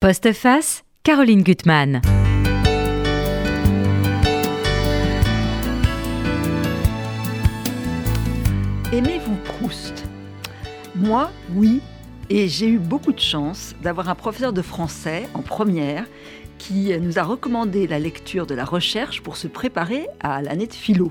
Postface, Caroline Gutmann. Aimez-vous Proust? Moi, oui, et j'ai eu beaucoup de chance d'avoir un professeur de français en première qui nous a recommandé la lecture de la recherche pour se préparer à l'année de philo.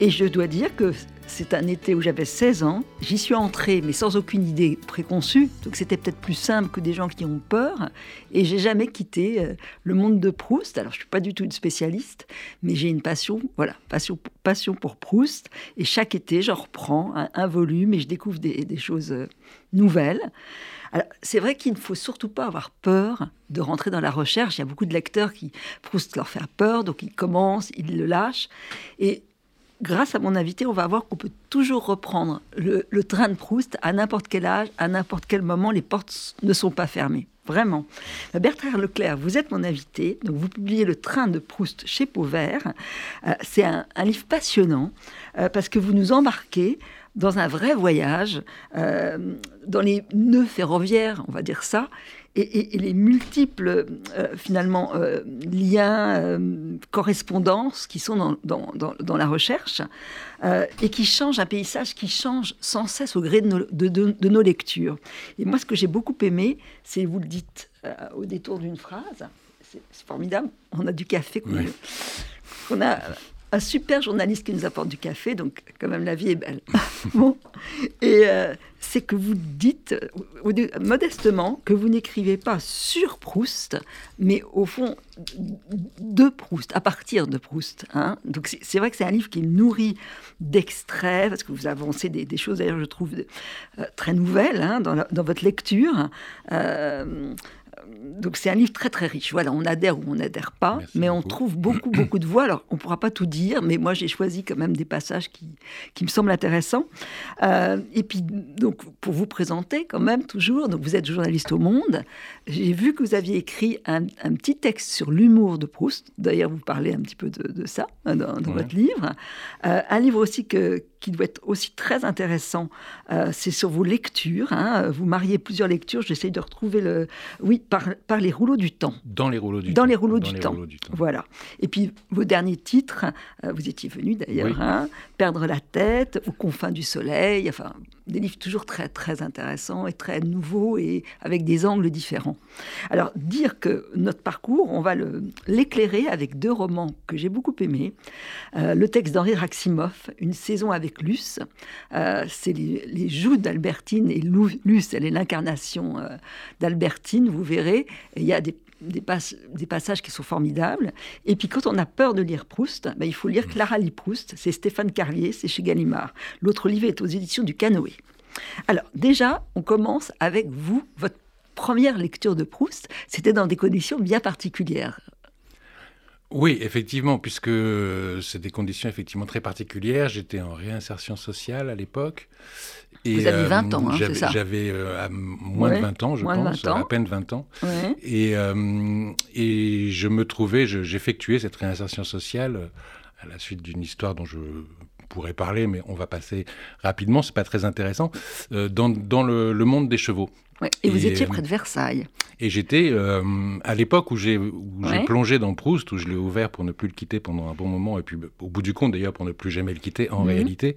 Et je dois dire que c'est un été où j'avais 16 ans. J'y suis entrée, mais sans aucune idée préconçue. Donc c'était peut-être plus simple que des gens qui ont peur. Et j'ai jamais quitté euh, le monde de Proust. Alors je suis pas du tout une spécialiste, mais j'ai une passion, voilà, passion, passion pour Proust. Et chaque été, j'en reprends un, volume et je découvre des, choses euh, nouvelles. Alors, c'est vrai qu'il ne faut surtout pas avoir peur de rentrer dans la recherche. Il y a beaucoup de lecteurs qui Proust leur fait peur, donc ils commencent, ils le lâchent. Et grâce à mon invité, on va voir qu'on peut toujours reprendre le, train de Proust à n'importe quel âge, à n'importe quel moment. Les portes ne sont pas fermées. Vraiment. Bertrand Leclerc, vous êtes mon invité. Donc, vous publiez Le train de Proust chez Pauvert. Euh, c'est un, livre passionnant euh, parce que vous nous embarquez dans un vrai voyage, euh, dans les nœuds ferroviaires, on va dire ça, et, les multiples, euh, finalement, euh, liens, correspondances qui sont dans, dans, la recherche, et qui changent un paysage qui change sans cesse au gré de nos, de, nos lectures. Et moi, ce que j'ai beaucoup aimé, c'est, vous le dites au détour d'une phrase, c'est formidable, on a du café qu'on a un super journaliste qui nous apporte du café, donc quand même la vie est belle. bon. Et euh, c'est que vous dites modestement que vous n'écrivez pas sur Proust, mais au fond de Proust, à partir de Proust. Hein. Donc c'est vrai que c'est un livre qui est nourri d'extraits, parce que vous avancez des, choses, d'ailleurs, je trouve, euh, très nouvelles hein, dans, dans, votre lecture. Euh, donc c'est un livre très très riche. Voilà, on adhère ou on n'adhère pas, mais on trouve beaucoup beaucoup de voix. Alors on ne pourra pas tout dire, mais moi j'ai choisi quand même des passages qui, qui me semblent intéressants. Euh, et puis donc pour vous présenter quand même toujours, donc vous êtes journaliste au Monde. J'ai vu que vous aviez écrit un, petit texte sur l'humour de Proust. D'ailleurs vous parlez un petit peu de, ça hein, dans, votre livre. Euh, un livre aussi que qui doit être aussi très intéressant, euh, c'est sur vos lectures. Hein. Vous mariez plusieurs lectures. J'essaye de retrouver le. Oui, par, par les rouleaux du temps. Dans les rouleaux du temps. Dans les rouleaux, du, temps. Voilà. Et puis vos derniers titres, euh, vous étiez venu d'ailleurs, hein, Perdre la tête, Aux confins du soleil. Enfin, des livres toujours très très intéressants et très nouveaux et avec des angles différents. Alors dire que notre parcours, on va l'éclairer avec deux romans que j'ai beaucoup aimés. Euh, le texte d'Henri Raximov, Une saison avec Luce. Euh, c'est les, joues d'Albertine et Luce, elle est l'incarnation euh, d'Albertine, vous verrez. Il y a des des, passages qui sont formidables. Et puis quand on a peur de lire Proust, ben, il faut lire Clara lit Proust. C'est Stéphane Carlier, c'est chez Gallimard. L'autre livre est aux éditions du Canoë. Alors déjà, on commence avec vous, votre première lecture de Proust. C'était dans des conditions bien particulières. Oui, effectivement, puisque c'est des conditions effectivement très particulières. J'étais en réinsertion sociale à l'époque. Et, Vous aviez 20 euh, ans, hein, c'est ça J'avais euh, moins de 20 ans, je pense, à peine 20 ans. Et, euh, et je me trouvais, j'effectuais cette réinsertion sociale à la suite d'une histoire dont je pourrais parler, mais on va passer rapidement, c'est pas très intéressant, dans, dans le, le, monde des chevaux. Et, vous étiez près de Versailles. Et j'étais, euh, à l'époque où j'ai plongé dans Proust, où je l'ai ouvert pour ne plus le quitter pendant un bon moment, et puis au bout du compte d'ailleurs pour ne plus jamais le quitter en mhm. réalité,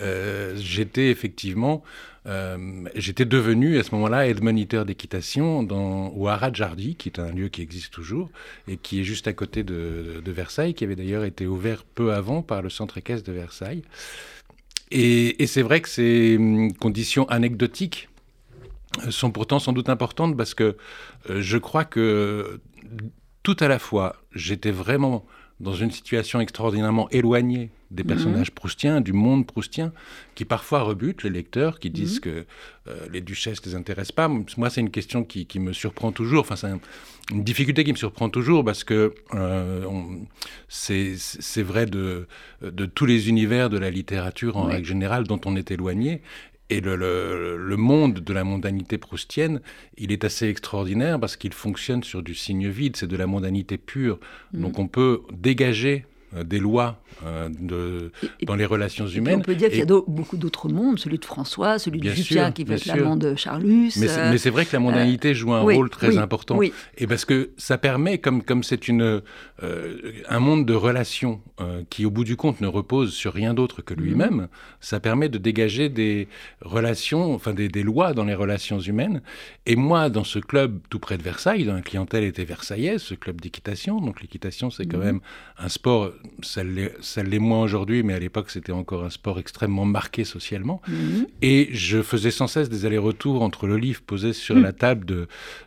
euh, j'étais effectivement, euh, j'étais devenu à ce moment-là aide-moniteur d'équitation dans, au Haras Jardy, qui est un lieu qui existe toujours, et qui est juste à côté de, de Versailles, qui avait d'ailleurs été ouvert peu avant par le centre équestre de Versailles. Et, et c'est vrai que ces hum, conditions anecdotiques sont pourtant sans doute importantes parce que euh, je crois que tout à la fois, j'étais vraiment dans une situation extraordinairement éloignée des mhm. personnages proustiens, du monde proustien, qui parfois rebutent les lecteurs, qui disent mhm. que euh, les duchesses ne les intéressent pas. Moi, c'est une question qui, me surprend toujours. Enfin, c'est une difficulté qui me surprend toujours parce que euh, c'est vrai de, de tous les univers de la littérature en règle générale dont on est éloigné. Et le, monde de la mondanité proustienne, il est assez extraordinaire parce qu'il fonctionne sur du signe vide, c'est de la mondanité pure. Mm. Donc on peut dégager des lois euh, de, dans les relations humaines. on peut dire qu'il y a beaucoup d'autres mondes, celui de François, celui de Jupien qui fait l'amant de Charlus. Euh, mais c'est vrai que la mondanité joue un rôle très important. Et parce que ça permet, comme comme c'est une un monde de relations qui au bout du compte ne repose sur rien d'autre que lui-même, mhm. ça permet de dégager des relations, enfin des, des, lois dans les relations humaines. Et moi, dans ce club tout près de Versailles, dont la clientèle était versaillaise, ce club d'équitation, donc l'équitation c'est quand mhm. même un sport ça l'est moins aujourd'hui, mais à l'époque, c'était encore un sport extrêmement marqué socialement. Mhm. Et je faisais sans cesse des allers-retours entre le livre posé sur mhm. la table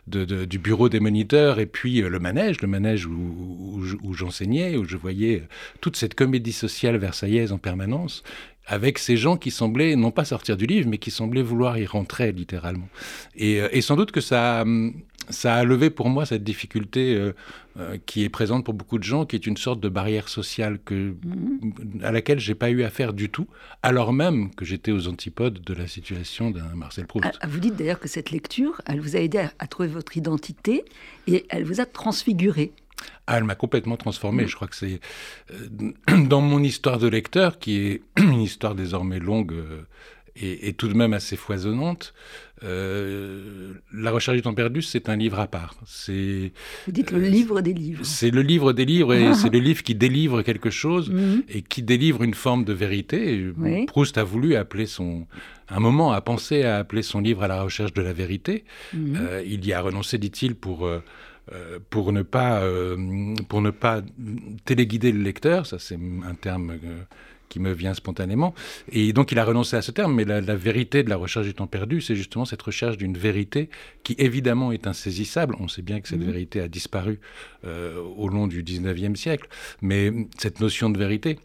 de, du bureau des moniteurs et puis euh, le manège, le manège où, où j'enseignais, où je voyais toute cette comédie sociale versaillaise en permanence avec ces gens qui semblaient non pas sortir du livre, mais qui semblaient vouloir y rentrer littéralement. Et, euh, et sans doute que ça, hum, ça a levé pour moi cette difficulté euh, euh, qui est présente pour beaucoup de gens, qui est une sorte de barrière sociale que, mhm. à laquelle j'ai pas eu affaire du tout, alors même que j'étais aux antipodes de la situation d'un Marcel Proust. Ah, vous dites d'ailleurs que cette lecture, elle vous a aidé à, trouver votre identité et elle vous a transfiguré. Ah, elle m'a complètement transformé. Mhm. Je crois que c'est euh, dans mon histoire de lecteur, qui est une histoire désormais longue et, tout de même assez foisonnante. Euh, la recherche du temps perdu, c'est un livre à part. C'est vous dites le livre des livres. C'est le livre des livres et c'est le livre qui délivre quelque chose mhm. et qui délivre une forme de vérité. Proust a voulu appeler son un moment a pensé à appeler son livre à la recherche de la vérité. Mhm. Euh, il y a renoncé, dit-il, pour euh, pour ne pas pour ne pas téléguider le lecteur. Ça, c'est un terme qui me vient spontanément. Et donc il a renoncé à ce terme, mais la, vérité de la recherche du temps perdu, c'est justement cette recherche d'une vérité qui évidemment est insaisissable. On sait bien que cette mhm. vérité a disparu euh, au long du 19e siècle, mais cette notion de vérité,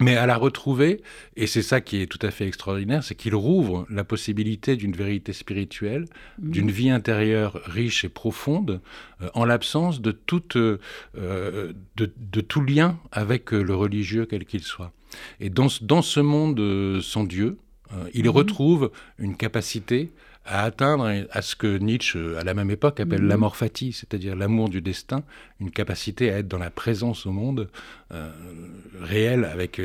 mais à la retrouver, et c'est ça qui est tout à fait extraordinaire, c'est qu'il rouvre la possibilité d'une vérité spirituelle, mhm. d'une vie intérieure riche et profonde, euh, en l'absence de, toute, euh, de, de, tout lien avec le religieux quel qu'il soit. Et dans, dans ce monde euh, sans Dieu, euh, il mhm. retrouve une capacité à atteindre à ce que Nietzsche, à la même époque, appelle mhm. l'amor fati, c'est-à-dire l'amour du destin, une capacité à être dans la présence au monde euh, réel, avec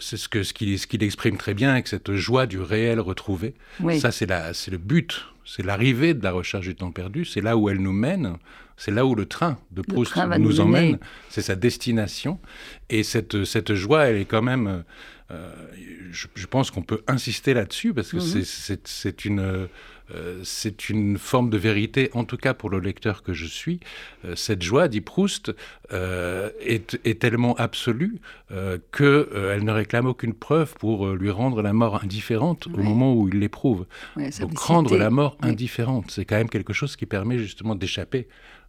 c'est ce que ce qu'il exprime très bien, avec cette joie du réel retrouvé. Ça, c'est le but, c'est l'arrivée de la recherche du temps perdu, c'est là où elle nous mène, c'est là où le train de Proust nous, emmène, c'est sa destination. Et cette, cette joie, elle est quand même... Euh, je, pense qu'on peut insister là-dessus parce que mhm. c'est une... Euh, c'est une forme de vérité, en tout cas pour le lecteur que je suis. Euh, cette joie, dit Proust, est, est, tellement absolue qu'elle ne réclame aucune preuve pour lui rendre la mort indifférente au moment où il l'éprouve. Donc rendre la mort indifférente, c'est quand même quelque chose qui permet justement d'échapper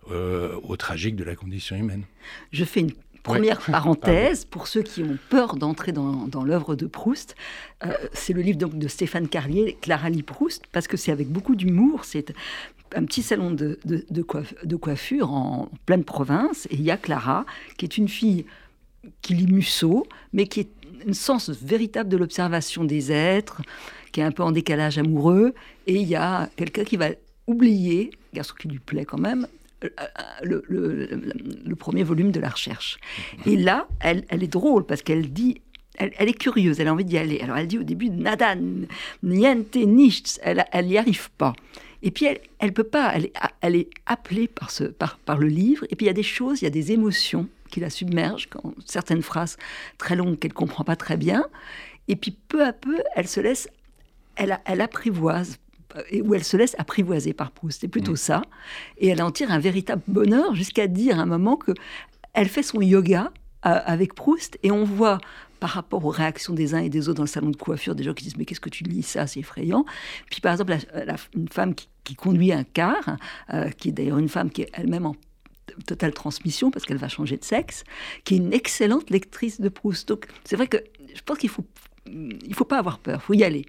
euh, au tragique de la condition humaine. Je fais une première parenthèse pour ceux qui ont peur d'entrer dans, dans l'œuvre de Proust. Euh, c'est le livre donc de Stéphane Carlier, Clara lit Proust, parce que c'est avec beaucoup d'humour. C'est un petit salon de, de, de, coiffure en pleine province. Et il y a Clara, qui est une fille qui lit Musso, mais qui est un sens véritable de l'observation des êtres, qui est un peu en décalage amoureux. Et il y a quelqu'un qui va oublier, garçon qui lui plaît quand même, euh, le, premier volume de la recherche. Et là, elle, elle est drôle parce qu'elle dit elle, elle, est curieuse, elle a envie d'y aller. Alors elle dit au début nada, niente, nichts, elle n'y arrive pas. Et puis elle, elle peut pas, elle est, elle appelée par, ce, par, par le livre. Et puis il y a des choses, il y a des émotions qui la submergent, quand, certaines phrases très longues qu'elle comprend pas très bien. Et puis peu à peu, elle se laisse, elle, elle apprivoise où elle se laisse apprivoiser par Proust. C'est plutôt mm. ça. Et elle en tire un véritable bonheur jusqu'à dire à un moment que elle fait son yoga euh, avec Proust et on voit par rapport aux réactions des uns et des autres dans le salon de coiffure, des gens qui disent mais qu'est-ce que tu lis ça, c'est effrayant. Puis par exemple, une femme qui, conduit un car, euh, qui est d'ailleurs une femme qui est elle-même en totale transmission parce qu'elle va changer de sexe, qui est une excellente lectrice de Proust. Donc c'est vrai que je pense qu'il faut il faut pas avoir peur, faut y aller.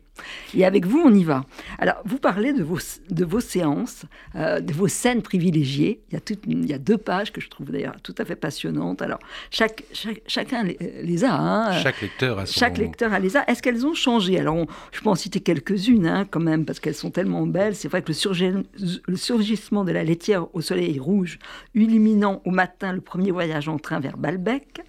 Et avec vous, on y va. Alors, vous parlez de vos, de vos séances, euh, de vos scènes privilégiées. Il y, a il y a deux pages que je trouve d'ailleurs tout à fait passionnantes. Alors, chaque, chacun les, a. Hein. Chaque lecteur a son... Chaque lecteur a les a. Est-ce qu'elles ont changé? Alors, je peux en citer quelques-unes hein, quand même, parce qu'elles sont tellement belles. C'est vrai que le, le surgissement de la laitière au soleil rouge, illuminant au matin le premier voyage en train vers Balbec,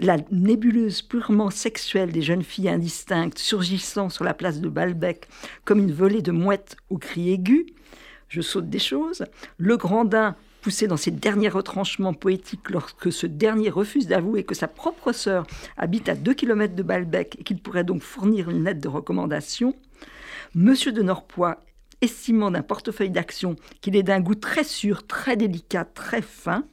la nébuleuse purement sexuelle des jeunes filles indistinctes surgissant sur la place de Balbec comme une volée de mouettes au cri aigu, je saute des choses, le Grandin poussé dans ses derniers retranchements poétiques lorsque ce dernier refuse d'avouer que sa propre sœur habite à 2 km de Balbec et qu'il pourrait donc fournir une lettre de recommandation, Monsieur de Norpois estimant d'un portefeuille d'action qu'il est d'un goût très sûr, très délicat, très fin,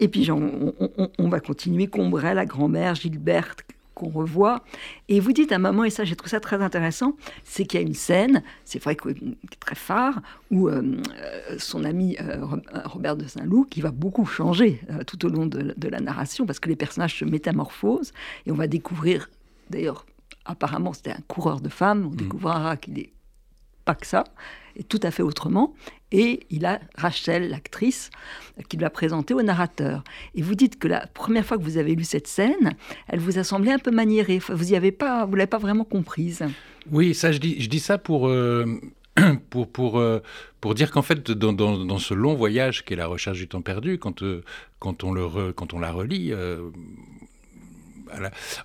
et puis on, va continuer, Combray, la grand-mère, Gilberte, qu'on revoit. Et vous dites à un moment, et ça j'ai trouvé ça très intéressant, c'est qu'il y a une scène, c'est vrai que très phare, où euh, euh, son ami euh, Robert de Saint-Loup, qui va beaucoup changer tout au long de, de, la narration, parce que les personnages se métamorphosent, et on va découvrir, d'ailleurs, apparemment c'était un coureur de femmes, on mm. découvrira qu'il n'est pas que ça, tout à fait autrement. Et il a Rachel, l'actrice, qui l'a présenter au narrateur. Et vous dites que la première fois que vous avez lu cette scène, elle vous a semblé un peu maniérée. Vous y avez pas, vous l'avez pas vraiment comprise. Oui, ça je dis, je dis ça pour. Euh, pour, pour, euh, pour dire qu'en fait, dans, dans, ce long voyage qu'est la recherche du temps perdu, quand, euh, quand, on, le quand on la relit,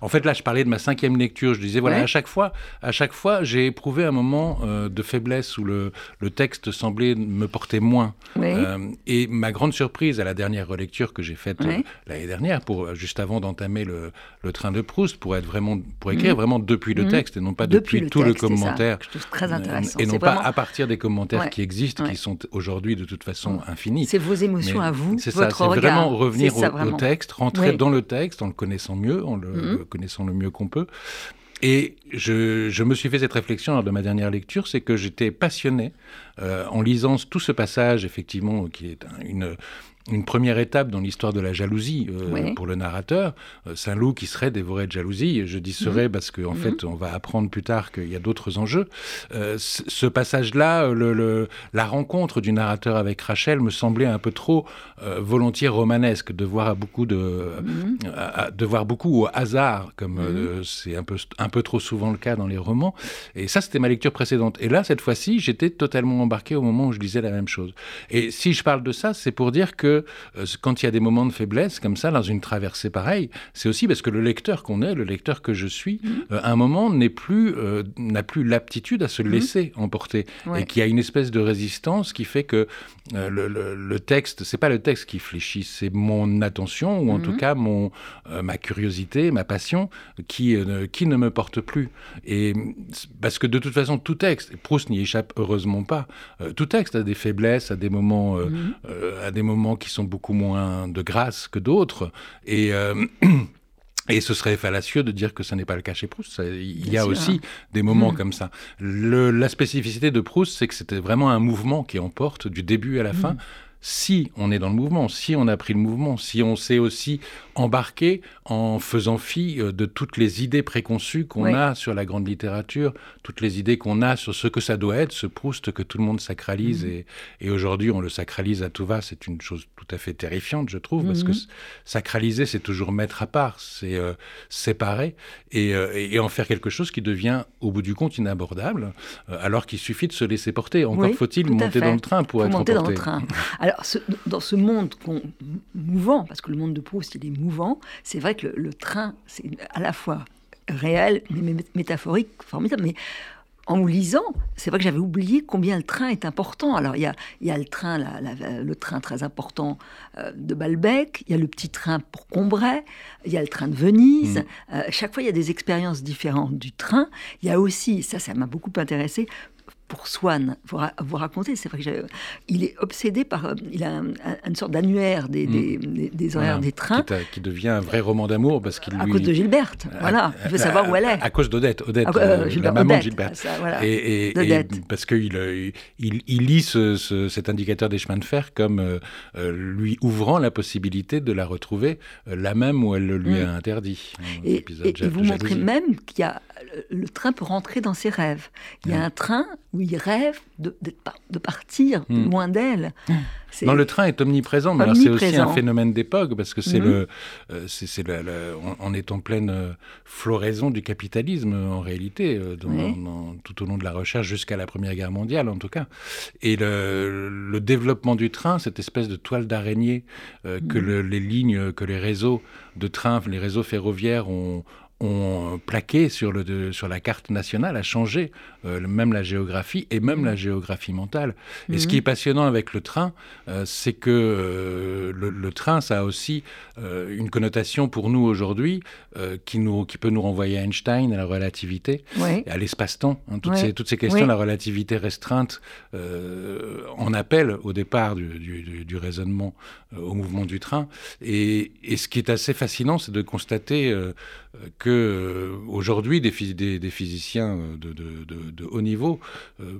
en fait, là, je parlais de ma cinquième lecture. Je disais, voilà, à chaque fois, à chaque fois, j'ai éprouvé un moment euh, de faiblesse où le, le, texte semblait me porter moins. Euh, et ma grande surprise à la dernière relecture que j'ai faite euh, l'année dernière, pour juste avant d'entamer le, le, train de Proust, pour être vraiment, pour écrire mhm. vraiment depuis le mhm. texte et non pas depuis, tout le commentaire. très intéressant. Et non pas à partir des commentaires qui existent, qui sont aujourd'hui de toute façon infinis. C'est vos émotions à vous. C'est ça. C'est vraiment revenir au, texte, rentrer dans le texte en le connaissant mieux, en le, mhm. connaissant le mieux qu'on peut. Et je, je, me suis fait cette réflexion lors de ma dernière lecture, c'est que j'étais passionné euh, en lisant tout ce passage, effectivement, qui est une, une première étape dans l'histoire de la jalousie euh, pour le narrateur. Euh, Saint-Loup qui serait dévoré de jalousie. Je dis serait mhm. parce qu'en en mhm. fait, on va apprendre plus tard qu'il y a d'autres enjeux. Euh, ce passage-là, le, la rencontre du narrateur avec Rachel me semblait un peu trop volontiers romanesque, de voir beaucoup de, mhm. de voir beaucoup au hasard, comme c'est un peu, un peu trop souvent le cas dans les romans. Et ça, c'était ma lecture précédente. Et là, cette fois-ci, j'étais totalement embarqué au moment où je lisais la même chose. Et si je parle de ça, c'est pour dire que euh, quand il y a des moments de faiblesse comme ça, dans une traversée pareille, c'est aussi parce que le lecteur qu'on est, le lecteur que je suis, mhm. euh, à un moment n'est plus, euh, n'a plus l'aptitude à se mhm. laisser emporter. Et qu'il y a une espèce de résistance qui fait que le, le, texte, c'est pas le texte qui fléchit, c'est mon attention, ou en tout mhm. cas mon, ma curiosité, ma passion, qui, qui ne me porte plus. Et parce que de toute façon, tout texte, et Proust n'y échappe heureusement pas, tout texte a des faiblesses, a des moments, à des moments qui sont beaucoup moins de grâce que d'autres. Et. Euh, et ce serait fallacieux de dire que ce n'est pas le cas chez Proust. il y a aussi des moments mmh. comme ça. Le, la spécificité de Proust, c'est que c'était vraiment un mouvement qui emporte du début à la fin. Si on est dans le mouvement, si on a pris le mouvement, si on s'est aussi embarqué en faisant fi euh, de toutes les idées préconçues qu'on a sur la grande littérature, toutes les idées qu'on a sur ce que ça doit être, ce Proust que tout le monde sacralise, mhm. et, aujourd'hui on le sacralise à tout va, c'est une chose tout à fait terrifiante, je trouve, parce que mhm. sacraliser, c'est toujours mettre à part, c'est euh, séparer, euh, et, en faire quelque chose qui devient, au bout du compte, inabordable, alors qu'il suffit de se laisser porter. Encore faut-il monter dans le train pour, être monter Dans le train. dans ce monde mouvant, parce que le monde de Proust, il est mouvant, c'est vrai que le, train, c'est à la fois réel, mais métaphorique, formidable. Mais en vous lisant, c'est vrai que j'avais oublié combien le train est important. Alors, il y a, y a le, train, le train très important euh, de Balbec, il y a le petit train pour Combray, il y a le train de Venise. Mmh. Euh, chaque fois, il y a des expériences différentes du train. Il y a aussi, ça, ça m'a beaucoup intéressé, pour Swann, vous, vous raconter, c'est vrai qu'il est obsédé par, euh, il a une sorte d'annuaire des, mm. des, horaires des trains. Qui, devient un vrai roman d'amour parce qu'il À cause de Gilberte, voilà, il veut savoir où elle est. À, cause d'Odette, Odette, euh, la maman de Gilberte. Et, parce qu'il il, il, lit cet indicateur des chemins de fer comme lui ouvrant la possibilité de la retrouver là même où elle le lui mm. a interdit. Et, et vous montrez même qu'il y a le train peut rentrer dans ses rêves. Il y a un train où il rêve de, de, partir hmm. loin d'elle. Non, le train est omniprésent, mais c'est aussi un phénomène d'époque, parce que c'est hmm. le, euh, c'est, on, est en pleine euh, floraison du capitalisme, en réalité, euh, tout au long de la recherche, jusqu'à la Première Guerre mondiale, en tout cas. Et le, développement du train, cette espèce de toile d'araignée que hmm. les lignes, que les réseaux de trains, les réseaux ferroviaires ont, ont plaqué sur, le, sur la carte nationale, a changé euh, même la géographie et même la géographie mentale. Et ce qui est mhm. passionnant avec le train, euh, c'est que euh, le, train, ça a aussi une connotation pour nous aujourd'hui qui, nous, qui peut nous renvoyer à Einstein, à la relativité, et à l'espace-temps. Hein, toutes, ces, toutes ces questions, la relativité restreinte, en appel au départ du, du, raisonnement au mouvement du train. Et, et, ce qui est assez fascinant, c'est de constater que aujourd'hui, des, des, des, physiciens de, de de haut niveau euh,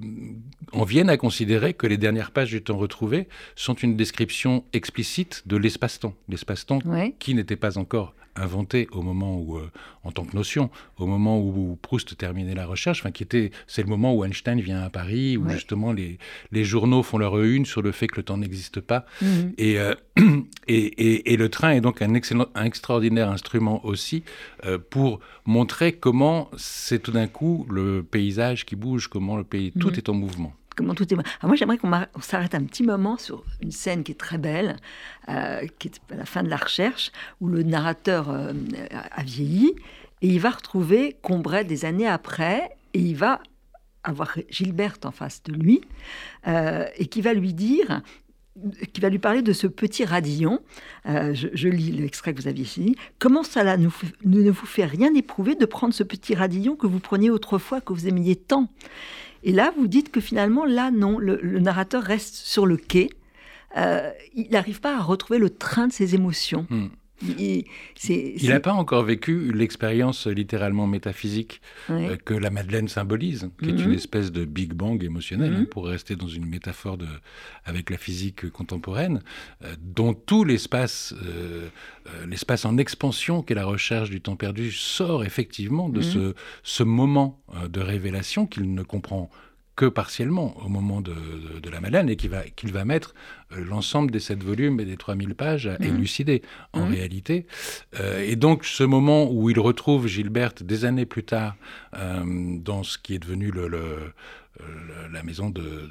en viennent à considérer que les dernières pages du temps retrouvé sont une description explicite de l'espace-temps. L'espace-temps qui n'était pas encore inventé au moment où, euh, en tant que notion, au moment où Proust terminait la recherche, enfin, qui était, c'est le moment où Einstein vient à Paris, où justement les, les journaux font leur une sur le fait que le temps n'existe pas. Mhm. Euh, et, et, et, le train est donc un, excellent, un extraordinaire instrument aussi euh, pour montrer comment c'est tout d'un coup le paysage qui bouge, comment le pays, tout mhm. est en mouvement comment tout est. Ah, moi, j'aimerais qu'on s'arrête un petit moment sur une scène qui est très belle, euh, qui est à la fin de la recherche, où le narrateur euh, a vieilli et il va retrouver Combray des années après et il va avoir Gilberte en face de lui euh, et qui va lui dire qui va lui parler de ce petit radillon. je, lis l'extrait que vous aviez fini. Comment cela ne vous fait rien éprouver de prendre ce petit radillon que vous preniez autrefois, que vous aimiez tant? Et là, vous dites que finalement, là, non, le, narrateur reste sur le quai. Euh, il n'arrive pas à retrouver le train de ses émotions. Hmm. Il n'a pas encore vécu l'expérience littéralement métaphysique euh, que la Madeleine symbolise, qui est une mhm. espèce de Big Bang émotionnel, hein, mhm. pour rester dans une métaphore de, avec la physique contemporaine, euh, dont tout l'espace, euh, l'espace en expansion qu'est la recherche du temps perdu, sort effectivement de mhm. ce, ce moment de révélation qu'il ne comprend que partiellement au moment de, la Madeleine et qu'il va, qu'il va mettre l'ensemble des sept volumes et des 3000 pages à mmh. élucider en mmh. réalité. Euh, et donc ce moment où il retrouve Gilberte des années plus tard euh, dans ce qui est devenu le euh, la maison de,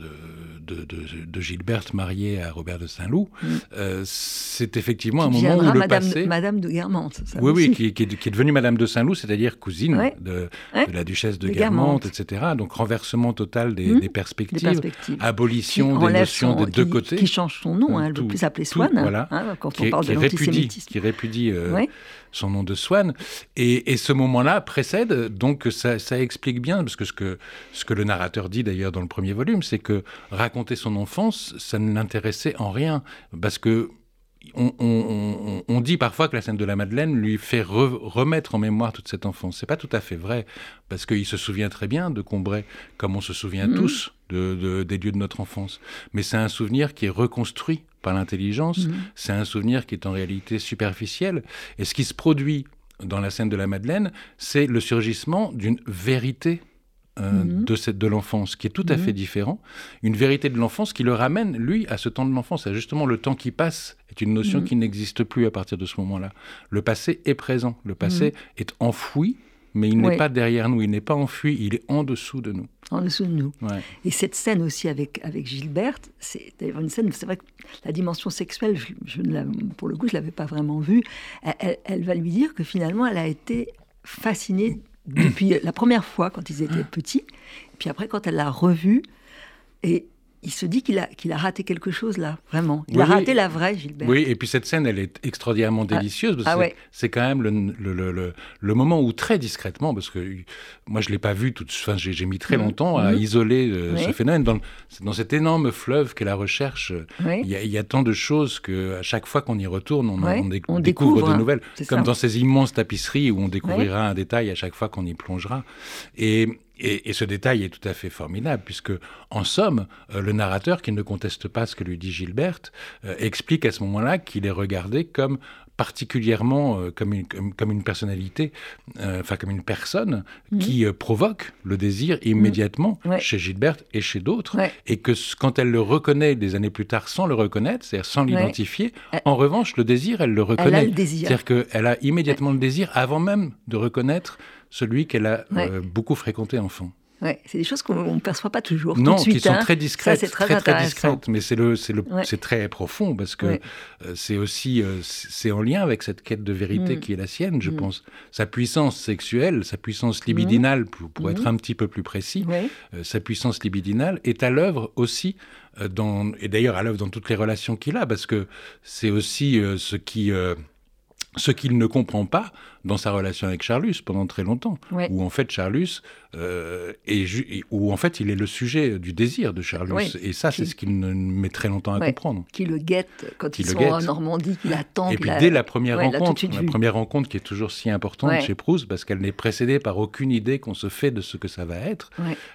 de, de, Gilberte mariée à Robert de Saint-Loup, euh, c'est effectivement un moment où le Madame, passé... Madame de Guermantes. oui, oui, qui, qui, est, devenue Madame de Saint-Loup, c'est-à-dire cousine de, la duchesse de, Guermantes, etc. Donc renversement total des, mm. perspectives, abolition des notions des deux côtés. Qui change son nom, hein, elle ne veut plus s'appeler voilà, hein, quand on parle de l'antisémitisme. Qui répudie euh, son nom de Swann. Et, ce moment-là précède, donc ça, ça, explique bien, parce que ce que, ce que le narrateur dit d'ailleurs dans le premier volume, c'est que raconter son enfance, ça ne l'intéressait en rien, parce que on, dit parfois que la scène de la Madeleine lui fait remettre en mémoire toute cette enfance. C'est pas tout à fait vrai, parce qu'il se souvient très bien de Combray, comme on se souvient mm-hmm. tous de, des lieux de notre enfance. Mais c'est un souvenir qui est reconstruit par l'intelligence, mm-hmm. c'est un souvenir qui est en réalité superficiel. Et ce qui se produit dans la scène de la Madeleine, c'est le surgissement d'une vérité euh, mhm. de, cette, de l'enfance, qui est tout à mhm. fait différent. Une vérité de l'enfance qui le ramène, lui, à ce temps de l'enfance. Justement, le temps qui passe est une notion mhm. qui n'existe plus à partir de ce moment-là. Le passé est présent. Le passé est enfoui, mais il n'est pas derrière nous, il n'est pas enfui, il est en dessous de nous. En dessous de nous. Et cette scène aussi avec, avec Gilberte, c'est d'ailleurs une scène, c'est vrai que la dimension sexuelle, je, pour le coup, je ne l'avais pas vraiment vue. Elle, elle, va lui dire que finalement, elle a été fascinée depuis la première fois quand ils étaient petits, puis après quand elle l'a revu, et il se dit qu'il a, qu'il a raté quelque chose là, vraiment. Il a raté la vraie Gilbert. Oui, et puis cette scène, elle est extraordinairement ah. délicieuse. parce ah c'est quand même le, le, le, le, moment où très discrètement, parce que moi je ne l'ai pas vu, tout, enfin, j'ai mis très mmh. longtemps à mmh. isoler euh, ce phénomène. Dans, dans cet énorme fleuve qu'est la recherche, il y, y, a tant de choses qu'à chaque fois qu'on y retourne, on, on, découvre, de nouvelles. Comme dans ces immenses tapisseries où on découvrira un détail à chaque fois qu'on y plongera. Et et, ce détail est tout à fait formidable, puisque, en somme, euh, le narrateur, qui ne conteste pas ce que lui dit Gilberte, euh, explique à ce moment-là qu'il est regardé comme particulièrement euh, comme, une, comme, une personnalité, enfin comme une personne mhm. qui provoque le désir immédiatement mhm. chez Gilberte et chez d'autres, et que quand elle le reconnaît des années plus tard sans le reconnaître, c'est-à-dire sans l'identifier, en revanche, le désir, elle le reconnaît. C'est-à-dire qu'elle a immédiatement le désir avant même de reconnaître celui qu'elle a euh, beaucoup fréquenté enfant. Ouais, c'est des choses qu'on ne perçoit pas toujours. Non, tout de suite, qui sont hein. très discrètes, c'est très, très, discrètes, mais c'est le, c'est le, c'est très profond parce que euh, c'est aussi, euh, c'est en lien avec cette quête de vérité mm. qui est la sienne, je mm. pense. Sa puissance sexuelle, sa puissance libidinale, mm. pour, pour être un petit peu plus précis, sa puissance libidinale est à l'œuvre aussi dans, et d'ailleurs à l'œuvre dans toutes les relations qu'il a, parce que c'est aussi ce qui ce qu'il ne comprend pas dans sa relation avec Charlus pendant très longtemps, où en fait Charlus euh, est où en fait il est le sujet du désir de Charlus, et ça c'est ce qu'il met très longtemps à comprendre. Qui le guette quand ils sont en Normandie, qui l'attend. Et puis dès la première rencontre, la première rencontre qui est toujours si importante chez Proust, parce qu'elle n'est précédée par aucune idée qu'on se fait de ce que ça va être.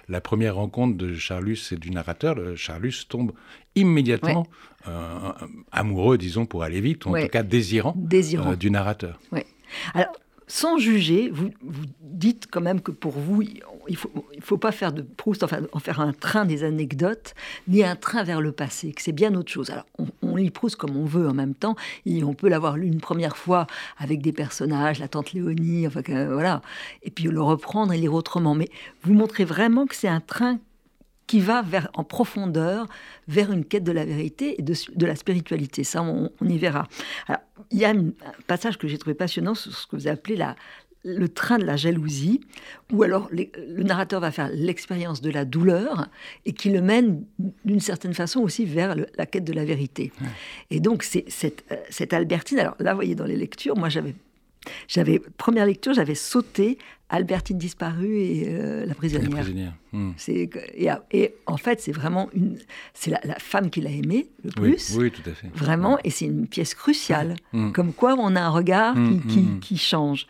La première rencontre de Charlus et du narrateur, Charlus tombe immédiatement amoureux, disons, pour aller vite, ou en tout cas désirant, euh, du narrateur. Alors, sans juger, vous, vous, dites quand même que pour vous, il ne faut, il faut pas faire de Proust, enfin, en faire un train des anecdotes, ni un train vers le passé, que c'est bien autre chose. Alors, on, lit Proust comme on veut en même temps, et on peut l'avoir lu une première fois avec des personnages, la tante Léonie, enfin, voilà, et puis le reprendre et lire autrement. Mais vous montrez vraiment que c'est un train qui va vers, en profondeur vers une quête de la vérité et de, de la spiritualité. Ça, on, y verra. il y a un passage que j'ai trouvé passionnant sur ce que vous appelez la, le train de la jalousie, où alors le narrateur va faire l'expérience de la douleur et qui le mène d'une certaine façon aussi vers la quête de la vérité. Et donc, c'est cette, euh, cette Albertine, alors là, vous voyez, dans les lectures, moi j'avais j'avais première lecture, j'avais sauté Albertine disparue et euh, la prisonnière. Hmm. C'est et, en fait c'est vraiment une c'est la, femme qu'il a aimée le plus. Oui, tout à fait. Vraiment et c'est une pièce cruciale. Hmm. Comme quoi on a un regard hmm, qui, qui, change.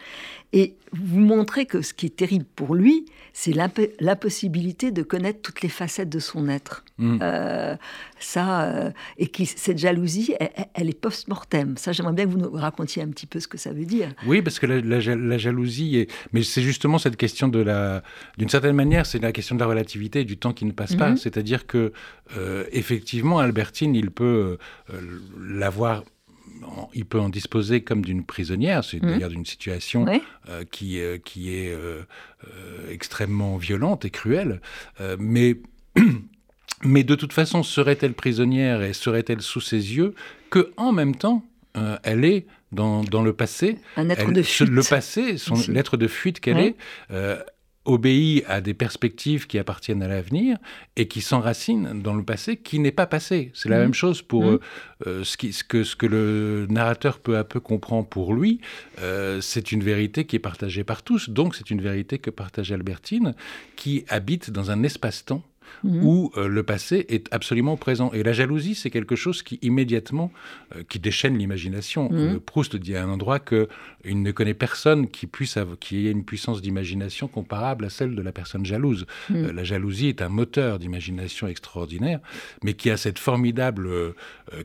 Et vous montrez que ce qui est terrible pour lui, c'est l'impossibilité de connaître toutes les facettes de son être. Mm. Euh, ça, euh, et qui, cette jalousie, elle, est post-mortem. Ça, j'aimerais bien que vous nous racontiez un petit peu ce que ça veut dire. Oui, parce que la, jalousie, est... mais c'est justement cette question de la, d'une certaine manière, c'est la question de la relativité et du temps qui ne passe pas. Mm-hmm. C'est-à-dire que, euh, effectivement, Albertine, il peut l'avoir il peut en disposer comme d'une prisonnière, c'est mmh. d'une situation euh, qui, euh, qui est euh, extrêmement violente et cruelle, mais, mais de toute façon, serait-elle prisonnière et serait-elle sous ses yeux que en même temps, elle est dans, dans, le passé? Un être de fuite. Le passé, son, l'être de fuite qu'elle est, obéit à des perspectives qui appartiennent à l'avenir et qui s'enracinent dans le passé qui n'est pas passé. C'est la mmh. même chose pour mmh. euh, euh, ce, qui, ce, que, ce que le narrateur peu à peu comprend pour lui. Euh, c'est une vérité qui est partagée par tous, donc c'est une vérité que partage Albertine, qui habite dans un espace-temps Mhm. où euh, le passé est absolument présent. Et la jalousie, c'est quelque chose qui immédiatement, euh, qui déchaîne l'imagination. Mhm. Euh, Proust dit à un endroit qu'il ne connaît personne qui, puisse qui ait une puissance d'imagination comparable à celle de la personne jalouse. Mhm. la jalousie est un moteur d'imagination extraordinaire, mais qui a cette formidable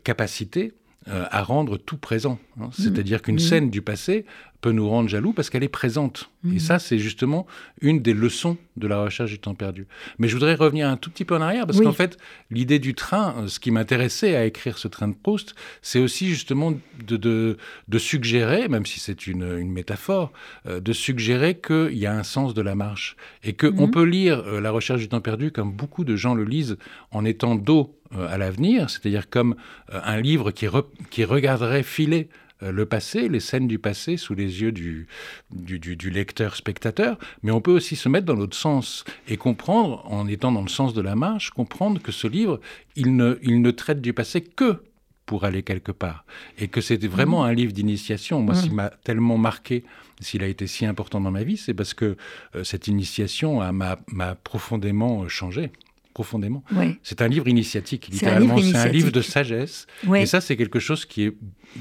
capacité à rendre tout présent. Hein. C'est-à-dire qu'une scène du passé peut nous rendre jaloux parce qu'elle est présente. Et mhm. ça, c'est justement une des leçons de la recherche du temps perdu. Mais je voudrais revenir un tout petit peu en arrière parce qu'en fait, l'idée du train, euh, ce qui m'intéressait à écrire ce train de Proust, c'est aussi justement de, de, suggérer, même si c'est une, une, métaphore, euh, de suggérer qu'il y a un sens de la marche et qu'on on mhm. peut lire euh, la recherche du temps perdu comme beaucoup de gens le lisent en étant dos à l'avenir, c'est-à-dire comme un livre qui, qui regarderait filer le passé, les scènes du passé sous les yeux du, du, lecteur-spectateur, mais on peut aussi se mettre dans l'autre sens et comprendre, en étant dans le sens de la marche, comprendre que ce livre, il ne, il ne traite du passé que pour aller quelque part. Et que c'était vraiment mmh. un livre d'initiation. Moi, ce qui mmh. m'a tellement marqué, s'il a été si important dans ma vie, c'est parce que euh, cette initiation m'a profondément changé profondément. C'est un livre initiatique, littéralement. C'est un, livre de sagesse. Et ça, c'est quelque chose qui est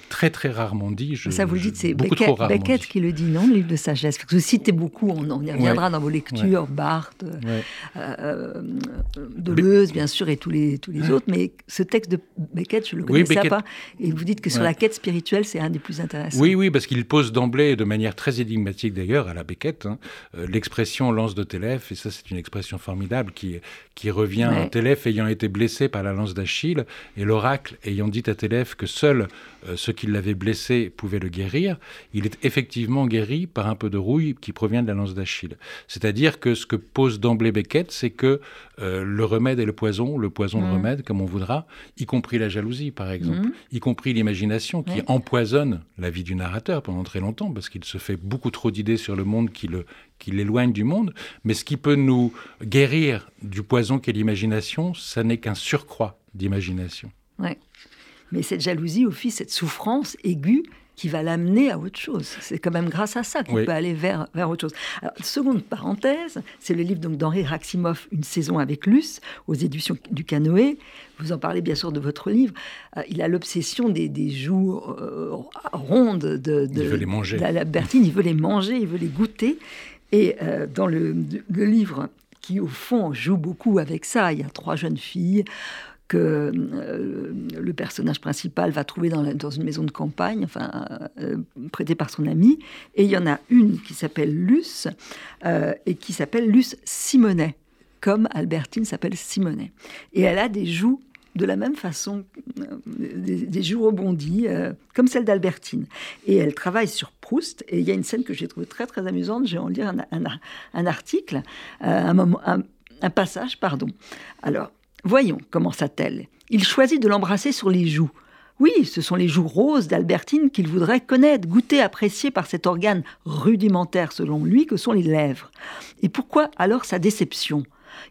très, très rarement dit. Je, ça, vous le dites, c'est Beckett, Beckett qui le dit, non, le livre de sagesse? Parce que vous citez beaucoup, on, y reviendra dans vos lectures, Barthes, euh, euh, Deleuze, bien sûr, et tous les, tous les autres. Mais ce texte de Beckett, je ne le connaissais pas. Et vous dites que sur la quête spirituelle, c'est un des plus intéressants. Oui, oui, parce qu'il pose d'emblée, de manière très énigmatique d'ailleurs, à la Beckett, hein, euh, l'expression lance de Télèphe. Et ça, c'est une expression formidable qui, qui revient à Télèphe ayant été blessé par la lance d'Achille et l'oracle ayant dit à Télèphe que seul euh, ceux qui l'avaient blessé pouvaient le guérir, il est effectivement guéri par un peu de rouille qui provient de la lance d'Achille. C'est-à-dire que ce que pose d'emblée Beckett, c'est que euh, le remède est le poison, le poison le mmh. remède, comme on voudra, y compris la jalousie, par exemple, mmh. y compris l'imagination qui empoisonne la vie du narrateur pendant très longtemps, parce qu'il se fait beaucoup trop d'idées sur le monde qui le qui l'éloigne du monde, mais ce qui peut nous guérir du poison qu'est l'imagination, ça n'est qu'un surcroît d'imagination. Ouais. Mais cette jalousie, au fils, cette souffrance aiguë, qui va l'amener à autre chose. C'est quand même grâce à ça qu'on peut aller vers, vers autre chose. Alors, seconde parenthèse, c'est le livre donc d'Henri Raximov, Une saison avec Luce, aux éditions du Canoë. Vous en parlez bien sûr de votre livre. Euh, il a l'obsession des, des joues euh, rondes de, de, il veut les manger. la Bertine. Il veut les manger, il veut les goûter. Et euh, dans le, livre, qui au fond joue beaucoup avec ça, il y a trois jeunes filles que euh, le personnage principal va trouver dans, une maison de campagne, enfin euh, prêtée par son ami. Et il y en a une qui s'appelle Luce et qui s'appelle Luce Simonet, comme Albertine s'appelle Simonet. Et elle a des joues de la même façon, des, joues rebondies, comme celle d'Albertine. Et elle travaille sur Proust, et il y a une scène que j'ai trouvée très très amusante, j'ai en lire un, un, article, un, moment, un passage, pardon. Alors, Voyons, commença-t-elle. Il choisit de l'embrasser sur les joues. Oui, ce sont les joues roses d'Albertine qu'il voudrait connaître, goûter, apprécier par cet organe rudimentaire selon lui que sont les lèvres. Et pourquoi alors sa déception?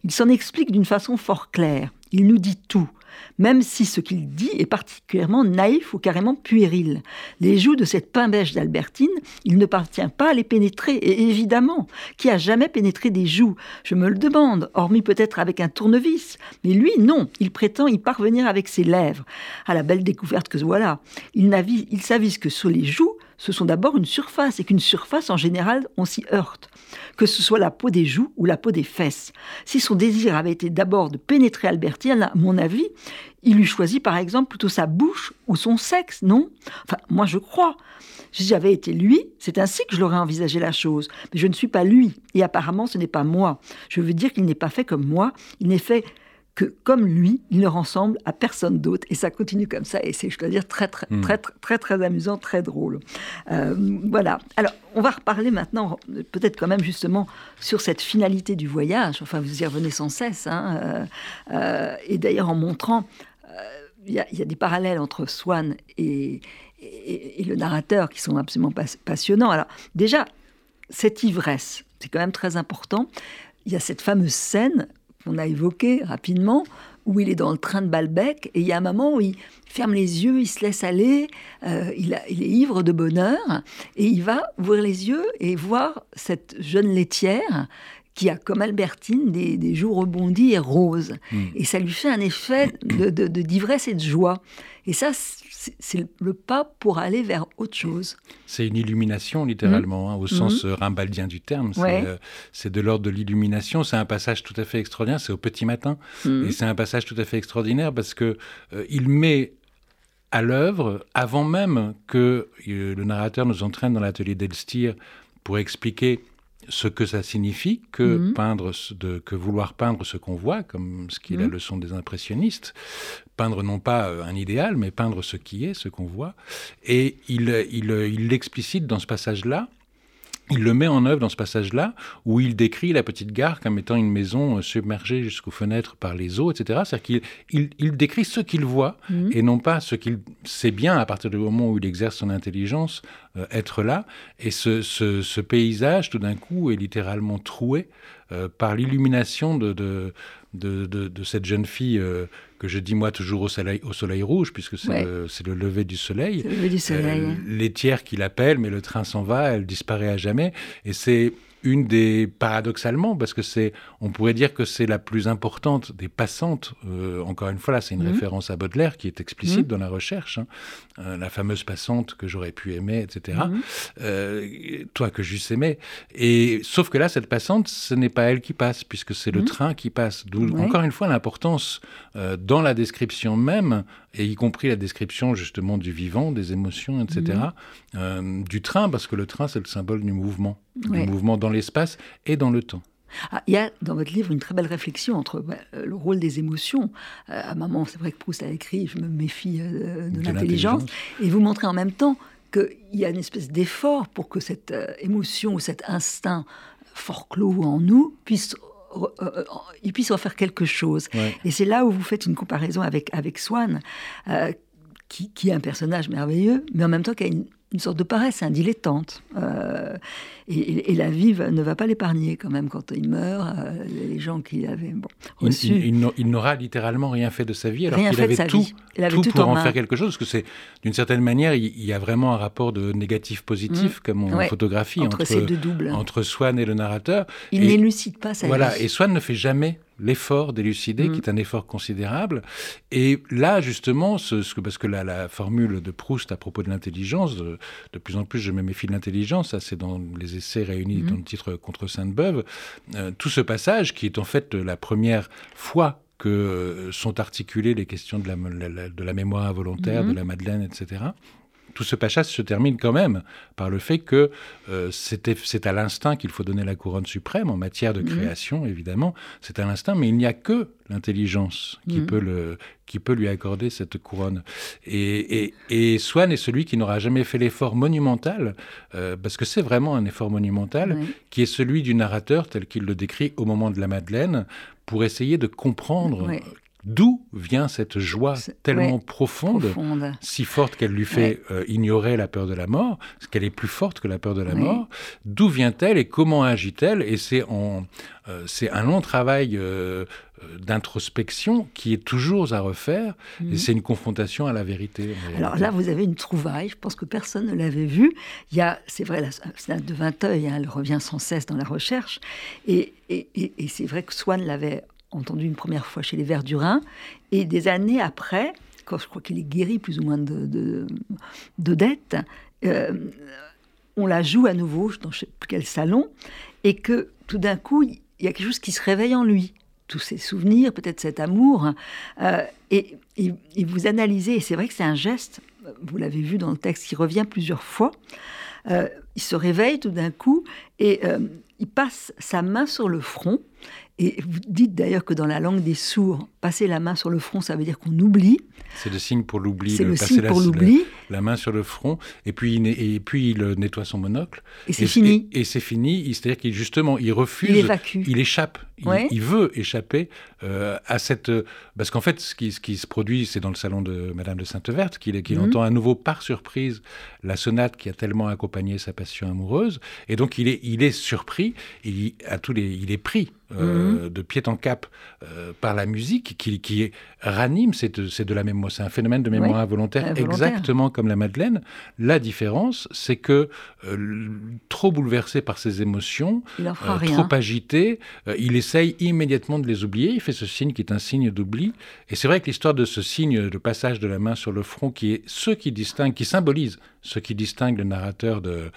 Il s'en explique d'une façon fort claire. Il nous dit tout même si ce qu'il dit est particulièrement naïf ou carrément puéril. Les joues de cette pain-bêche d'Albertine, il ne parvient pas à les pénétrer, et évidemment, qui a jamais pénétré des joues? Je me le demande, hormis peut-être avec un tournevis. Mais lui, non, il prétend y parvenir avec ses lèvres. À la belle découverte que voilà, il, il s'avise que sur les joues, ce sont d'abord une surface, et qu'une surface, en général, on s'y heurte, que ce soit la peau des joues ou la peau des fesses. Si son désir avait été d'abord de pénétrer Albertine, à mon avis, il eût choisi par exemple plutôt sa bouche ou son sexe, non? Enfin, moi je crois. Si j'avais été lui, c'est ainsi que je l'aurais envisagé la chose. Mais je ne suis pas lui, et apparemment ce n'est pas moi. Je veux dire qu'il n'est pas fait comme moi, il n'est fait que comme lui, il ne ressemble à personne d'autre. Et ça continue comme ça. Et c'est, je dois dire, très, très, hmm. très, très, très, amusant, très drôle. Euh, voilà. Alors, on va reparler maintenant, peut-être quand même justement, sur cette finalité du voyage. Enfin, vous y revenez sans cesse. Hein, euh, euh, et d'ailleurs, en montrant, il y, a des parallèles entre Swann et, et, le narrateur qui sont absolument passionnants. Alors, déjà, cette ivresse, c'est quand même très important. Il y a cette fameuse scène qu'on a évoqué rapidement, où il est dans le train de Balbec, et il y a un moment où il ferme les yeux, il se laisse aller, euh, il, est ivre de bonheur, et il va ouvrir les yeux et voir cette jeune laitière qui a, comme Albertine, des, des joues rebondies et roses. Hmm. Et ça lui fait un effet de, d'ivresse et de joie. Et ça, c'est le pas pour aller vers autre chose. C'est une illumination, littéralement, hein, au sens mmh. rimbaldien du terme. Euh, c'est de l'ordre de l'illumination. C'est un passage tout à fait extraordinaire. C'est au petit matin. Mmh. Et c'est un passage tout à fait extraordinaire parce que euh, il met à l'œuvre, avant même que le narrateur nous entraîne dans l'atelier d'Elstir pour expliquer ce que ça signifie que mhm. peindre de, que vouloir peindre ce qu'on voit comme ce qui est la mhm. leçon des impressionnistes peindre non pas euh, un idéal mais peindre ce qui est ce qu'on voit et il il l'explicite dans ce passage là il le met en œuvre dans ce passage-là, où il décrit la petite gare comme étant une maison euh, submergée jusqu'aux fenêtres par les eaux, etc. C'est-à-dire qu'il il, décrit ce qu'il voit mhm. et non pas ce qu'il sait bien à partir du moment où il exerce son intelligence euh, être là. Et ce, paysage, tout d'un coup, est littéralement troué euh, par l'illumination de de, cette jeune fille que je dis moi toujours au soleil, au soleil rouge, puisque c'est le, lever du soleil. Le lever du soleil. les tiers qui l'appellent, mais le train s'en va, elle disparaît à jamais. Et c'est une des, paradoxalement, parce que c'est, on pourrait dire que c'est la plus importante des passantes. Euh, encore une fois, là, c'est une mhm. référence à Baudelaire qui est explicite mhm. dans la recherche. Hein. Euh, la fameuse passante que j'aurais pu aimer, etc. Mhm. Euh, toi que j'eusse aimé. Et sauf que là, cette passante, ce n'est pas elle qui passe, puisque c'est le train qui passe. D'où, encore une fois, l'importance dans la description même, et y compris la description justement du vivant, des émotions, etc. du train, parce que le train, c'est le symbole du mouvement, du mouvement dans l'espace et dans le temps. Ah, il y a dans votre livre une très belle réflexion entre bah, euh, le rôle des émotions. Euh, à un moment, c'est vrai que Proust a écrit Je me méfie euh, de, l'intelligence. Et vous montrez en même temps qu'il y a une espèce d'effort pour que cette émotion ou cet instinct fort clos en nous puisse il puisse refaire quelque chose. Et c'est là où vous faites une comparaison avec, avec Swann, qui, qui, est un personnage merveilleux, mais en même temps qui a une, une sorte de paresse, un dilettante. Euh, et, la vie ne va pas l'épargner quand même quand il meurt. Euh, les gens qui avaient bon, reçu. Il, n'aura littéralement rien fait de sa vie alors qu'il avait, tout, tout, pour en, faire quelque chose. Parce que c'est d'une certaine manière, il, y a vraiment un rapport de négatif-positif mmh. comme en photographie entre, ces deux doubles. entre Swann et le narrateur. Il n'élucide pas sa voilà, Et Swann ne fait jamais l'effort d'élucider, mm. qui est un effort considérable. Et là, justement, ce, parce que la, la, formule de Proust à propos de l'intelligence, de, plus en plus je me méfie de l'intelligence, ça c'est dans les essais réunis mm. dans le titre Contre Sainte-Beuve, euh, tout ce passage qui est en fait la première fois que euh, sont articulées les questions de la, de la mémoire involontaire, de mm. la Madeleine, etc tout ce passage se termine quand même par le fait que euh, c'est à l'instinct qu'il faut donner la couronne suprême en matière de mhm. création, évidemment. C'est à l'instinct, mais il n'y a que l'intelligence qui, mhm. peut le, qui peut lui accorder cette couronne. Et, et, Swann est celui qui n'aura jamais fait l'effort monumental, euh, parce que c'est vraiment un effort monumental, qui est celui du narrateur tel qu'il le décrit au moment de la Madeleine, pour essayer de comprendre D'où vient cette joie tellement profonde, si forte qu'elle lui fait euh, ignorer la peur de la mort, parce qu'elle est plus forte que la peur de la mort? D'où vient-elle et comment agit-elle? Et c'est euh, un long travail euh, d'introspection qui est toujours à refaire, et mhm. c'est une confrontation à la vérité. Alors là, vous avez une trouvaille, je pense que personne ne l'avait vue. Il y a, c'est vrai, la de Vinteuil, hein, elle revient sans cesse dans la recherche, et, et, et c'est vrai que Swann l'avait entendu une première fois chez les Verdurins, et des années après, quand je crois qu'il est guéri plus ou moins de, de, dettes, euh, on la joue à nouveau dans je sais plus quel salon, et que tout d'un coup, il y a quelque chose qui se réveille en lui. Tous ses souvenirs, peut-être cet amour, euh, et, vous analysez, et c'est vrai que c'est un geste, vous l'avez vu dans le texte, qui revient plusieurs fois. Euh, il se réveille tout d'un coup et il passe sa main sur le front et vous dites d'ailleurs que dans la langue des sourds, passer la main sur le front, ça veut dire qu'on oublie. C'est le signe pour l'oubli. C'est le signe pour l'oubli. La, main sur le front, et puis, il, et puis il nettoie son monocle. Et c'est fini. Et, c'est fini. C'est-à-dire qu'il justement, il refuse. Il évacue. Il échappe. Il, veut échapper euh, à cette. Parce qu'en fait, ce qui, ce qui, se produit, c'est dans le salon de Madame de Sainte-Verte qu'il mhm. entend à nouveau par surprise la sonate qui a tellement accompagné sa passion amoureuse, et donc il est, il est surpris. Il, à tous les, il est pris euh, mhm. de pied en cap euh, par la musique qui, qui ranime, c'est de, de, la mémoire, c'est un phénomène de mémoire involontaire, exactement comme la Madeleine. La différence, c'est que euh, trop bouleversé par ses émotions, trop agité, il essaye immédiatement de les oublier. Il fait ce signe qui est un signe d'oubli. Et c'est vrai que l'histoire de ce signe de passage de la main sur le front, qui est ce qui distingue, qui symbolise ce qui distingue le narrateur de,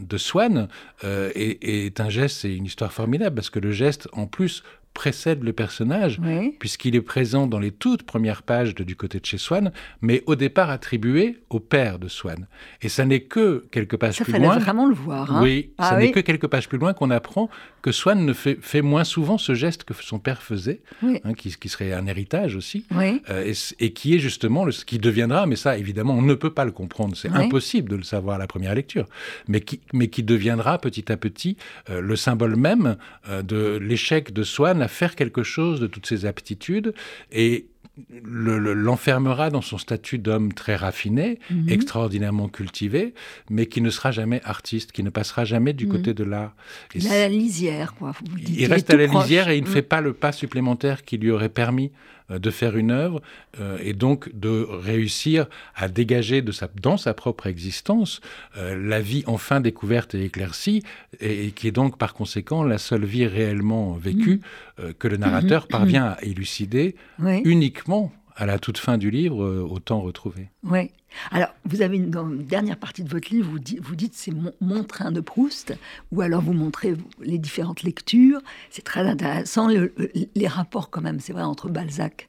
de Swann euh, est, un geste, c'est une histoire formidable, parce que le geste, en plus, précède le personnage, puisqu'il est présent dans les toutes premières pages de Du côté de chez Swann, mais au départ attribué au père de Swann. Et ça n'est que quelques pages ça plus loin. vraiment le voir. Hein. oui, ah ça n'est que quelques pages plus loin qu'on apprend que Swann ne fait, fait, moins souvent ce geste que son père faisait, hein, qui, qui, serait un héritage aussi, euh, et, qui est justement ce qui deviendra, mais ça évidemment on ne peut pas le comprendre, c'est impossible de le savoir à la première lecture, mais qui, mais qui deviendra petit à petit euh, le symbole même euh, de l'échec de Swann à faire quelque chose de toutes ses aptitudes et l'enfermera dans son statut d'homme très raffiné, mhm. extraordinairement cultivé, mais qui ne sera jamais artiste, qui ne passera jamais du mhm. côté de l'art. Il à la lisière, quoi. il, reste à la lisière et il ne fait pas le pas supplémentaire qui lui aurait permis de faire une œuvre euh, et donc de réussir à dégager de sa, dans sa propre existence euh, la vie enfin découverte et éclaircie et, qui est donc par conséquent la seule vie réellement vécue mm. que le narrateur mm-hmm. parvient à élucider uniquement à la toute fin du livre, au temps retrouvé. Oui. Alors, vous avez une dernière partie de votre livre, vous, vous dites c'est mon, train de Proust, ou alors vous montrez les différentes lectures. C'est très intéressant, les rapports quand même, c'est vrai, entre Balzac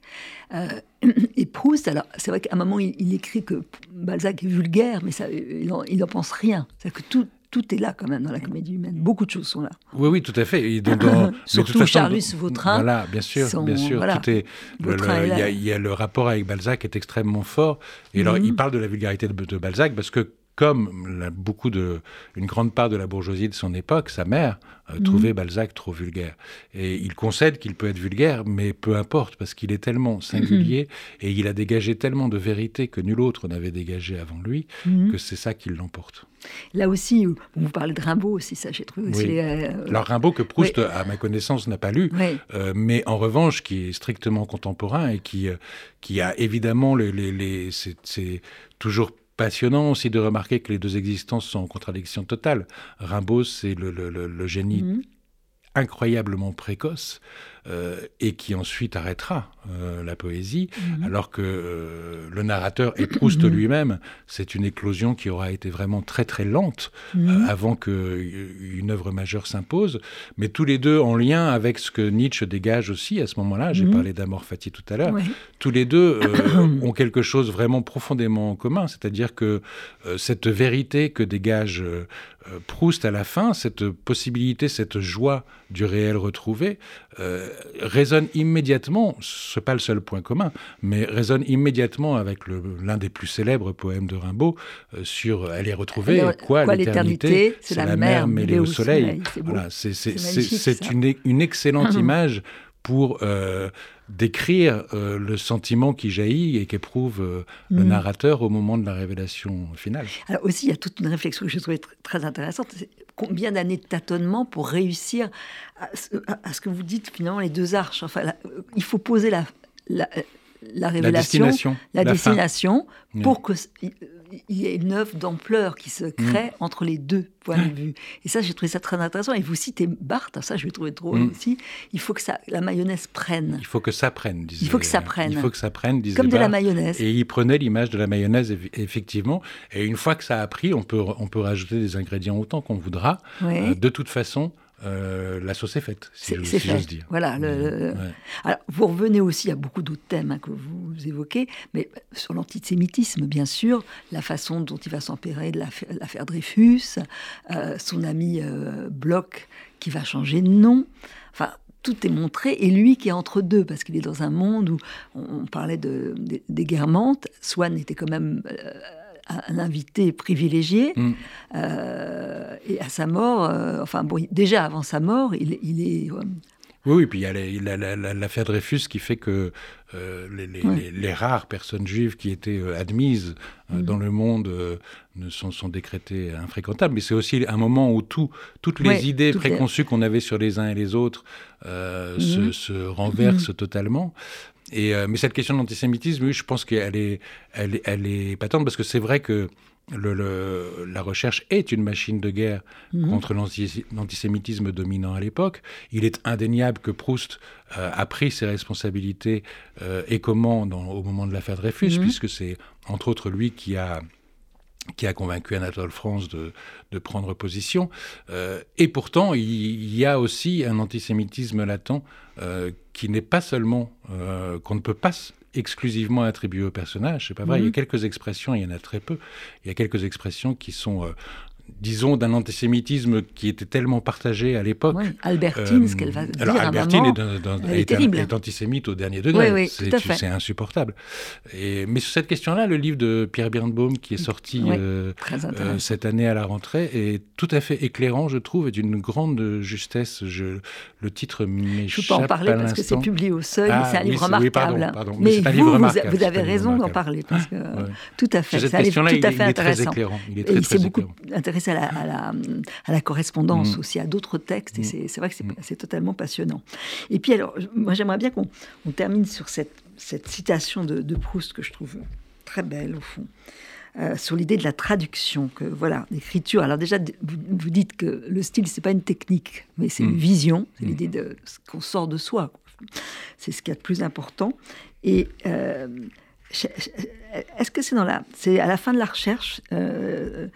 euh, et Proust. Alors, c'est vrai qu'à un moment, il, écrit que Balzac est vulgaire, mais ça, il n'en pense rien. C'est que tout, tout est là quand même dans la comédie humaine. Beaucoup de choses sont là. Oui, oui, tout à fait. Et dans, Surtout Charlus Vautrin. Voilà, bien sûr, bien sûr. Tout est, il, y a, le rapport avec Balzac est extrêmement fort. Et alors, il mhm. parle de la vulgarité de, de Balzac parce que comme beaucoup de, une grande part de la bourgeoisie de son époque, sa mère euh, mhm. trouvait Balzac trop vulgaire. Et il concède qu'il peut être vulgaire, mais peu importe, parce qu'il est tellement singulier mhm. et il a dégagé tellement de vérité que nul autre n'avait dégagé avant lui, que c'est ça qui l'emporte. Là aussi, vous parlez de Rimbaud aussi, ça j'ai trouvé aussi. Euh, Alors Rimbaud que Proust, à ma connaissance, n'a pas lu, euh, mais en revanche qui est strictement contemporain et qui, qui a évidemment les, les, les c'est toujours passionnant aussi de remarquer que les deux existences sont en contradiction totale. Rimbaud, c'est le, génie mhm. incroyablement précoce euh, et qui ensuite arrêtera euh, la poésie, mhm. alors que euh, le narrateur et Proust mhm. lui-même, c'est une éclosion qui aura été vraiment très très lente mhm. avant qu'une œuvre majeure s'impose, mais tous les deux en lien avec ce que Nietzsche dégage aussi à ce moment-là, j'ai parlé d'Amor Fati tout à l'heure, tous les deux ont quelque chose vraiment profondément en commun, c'est-à-dire que cette vérité que dégage Proust à la fin, cette possibilité, cette joie du réel retrouvé, résonne immédiatement, ce n'est pas le seul point commun, mais résonne immédiatement avec l'un des plus célèbres poèmes de Rimbaud euh, sur Elle est retrouvée, quoi, l'éternité C'est la, mer mêlée au soleil. C'est une, une, excellente image pour euh, décrire euh, le sentiment qui jaillit et qu'éprouve le mm. narrateur au moment de la révélation finale. Alors aussi, il y a toute une réflexion que je trouvais très intéressante combien d'années de tâtonnement pour réussir à, ce que vous dites finalement les deux arches? Enfin, il faut poser la, la, révélation, la destination, pour que il y ait une œuvre d'ampleur qui se crée mm. entre les deux points de vue. Et ça, j'ai trouvé ça très intéressant. Et vous citez Barthes, ça, je l'ai trouvé drôle mm. aussi. Il faut que ça, la mayonnaise prenne. Il faut que ça prenne, disait Il faut que ça prenne. Il faut que ça prenne, disait Comme de la mayonnaise. Et il prenait l'image de la mayonnaise, effectivement. Et une fois que ça a pris, on peut, on peut rajouter des ingrédients autant qu'on voudra. Euh, de toute façon, euh, la sauce est faite, si j'ose dire. Voilà. Alors, vous revenez aussi à beaucoup d'autres thèmes hein, que vous évoquez, mais sur l'antisémitisme, bien sûr, la façon dont il va s'empérer de l'affaire Dreyfus, euh, son ami euh, Bloch qui va changer de nom. Enfin, tout est montré, et lui qui est entre deux, parce qu'il est dans un monde où on, parlait de, des guermantes, Swann était quand même un invité privilégié. Mm. Euh, et à sa mort, euh, enfin bon, déjà avant sa mort, il, est. Euh, oui, oui, puis il y a l'affaire Dreyfus qui fait que les, rares personnes juives qui étaient admises mm. dans le monde ne sont, sont, décrétées infréquentables. Mais c'est aussi un moment où tout, toutes les idées préconçues qu'on avait sur les uns et les autres se, mm. se, renversent totalement. Euh, mais cette question de l'antisémitisme, oui, je pense qu'elle est, elle, elle est patente parce que c'est vrai que le, la recherche est une machine de guerre mhm. contre l'antisémitisme dominant à l'époque. Il est indéniable que Proust euh, a pris ses responsabilités euh, et comment au moment de l'affaire Dreyfus, mhm. puisque c'est entre autres lui qui a qui a convaincu Anatole France de, prendre position. Euh, et pourtant, il, y a aussi un antisémitisme latent euh, qui n'est pas seulement, euh, qu'on ne peut pas exclusivement attribuer au personnage. C'est pas vrai. Il y a mhm. quelques expressions, il y en a très peu. Il y a quelques expressions qui sont disons, d'un antisémitisme qui était tellement partagé à l'époque. Albertine, ce qu'elle va dire alors, Albertine est, est, antisémite au dernier degré. c'est insupportable. Et, mais sur cette question-là, le livre de Pierre Birnbaum, qui est sorti euh, euh, cette année à la rentrée, est tout à fait éclairant, je trouve, et d'une grande justesse. Je, le titre m'échappe Je peux pas en parler parce que c'est publié au Seuil, ah, c'est un livre remarquable. Mais, vous, vous, avez raison d'en parler, parce que tout à fait, c'est un livre tout à fait intéressant. Il est très, très à la, à la, à la correspondance mm. aussi, à d'autres textes, et mm. c'est vrai que mm. c'est totalement passionnant. Et puis alors, moi j'aimerais bien qu'on termine sur cette, cette citation de, de, Proust que je trouve très belle au fond. Euh, sur l'idée de la traduction, que voilà, l'écriture. Alors déjà, vous, dites que le style, c'est pas une technique, mais c'est une vision, c'est l'idée de qu'on sort de soi. C'est ce qui est le plus important. Et euh, est-ce que c'est dans la, c'est à la fin de la recherche, euh,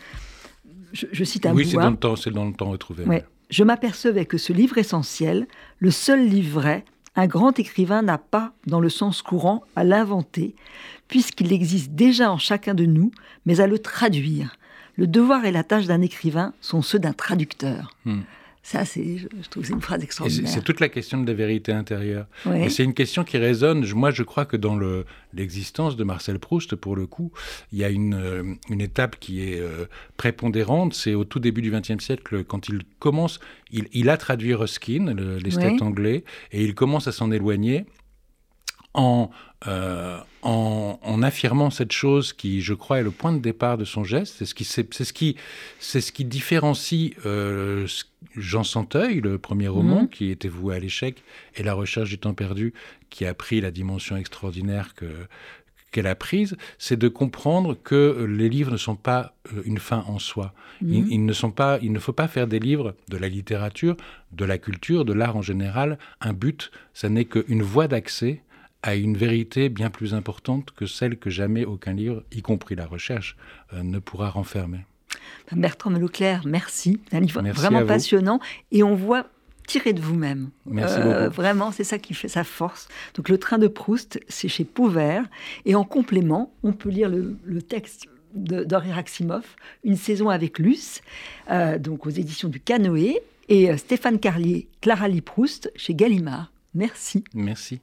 je, cite un Oui, c'est dans, le temps, c'est dans le temps retrouvé. Je m'apercevais que ce livre essentiel, le seul livre vrai, un grand écrivain n'a pas, dans le sens courant, à l'inventer, puisqu'il existe déjà en chacun de nous, mais à le traduire. Le devoir et la tâche d'un écrivain sont ceux d'un traducteur. Hmm. Ça, c'est, je, trouve c'est une phrase extraordinaire. C'est toute la question de la vérité intérieure. Et c'est une question qui résonne. Moi, je crois que dans le, l'existence de Marcel Proust, pour le coup, il y a une, euh, une étape qui est euh, prépondérante. C'est au tout début du XXe siècle, quand il commence, il, il a traduit Ruskin, l'esthète anglais, et il commence à s'en éloigner en, euh, en, en, affirmant cette chose qui, je crois, est le point de départ de son geste. C'est ce qui, c'est, ce qui, c'est ce qui différencie euh, Jean Santeuil, le premier roman, mhm. qui était voué à l'échec, et La recherche du temps perdu, qui a pris la dimension extraordinaire que, qu'elle a prise, c'est de comprendre que les livres ne sont pas euh, une fin en soi. Mhm. Ils, ne sont pas, il ne faut pas faire des livres de la littérature, de la culture, de l'art en général, un but. Ça n'est qu'une voie d'accès à une vérité bien plus importante que celle que jamais aucun livre, y compris la recherche, euh, ne pourra renfermer. Bertrand Leclerc, merci. Un livre vraiment passionnant. Et on voit tirer de vous-même. Merci euh, Vraiment, c'est ça qui fait sa force. Donc, Le Train de Proust, c'est chez Pauvert. Et en complément, on peut lire le, texte d'Henri Raximov, Une saison avec Luce, euh, donc aux éditions du Canoë, et Stéphane Carlier, Clara Lee Proust, chez Gallimard. Merci. Merci.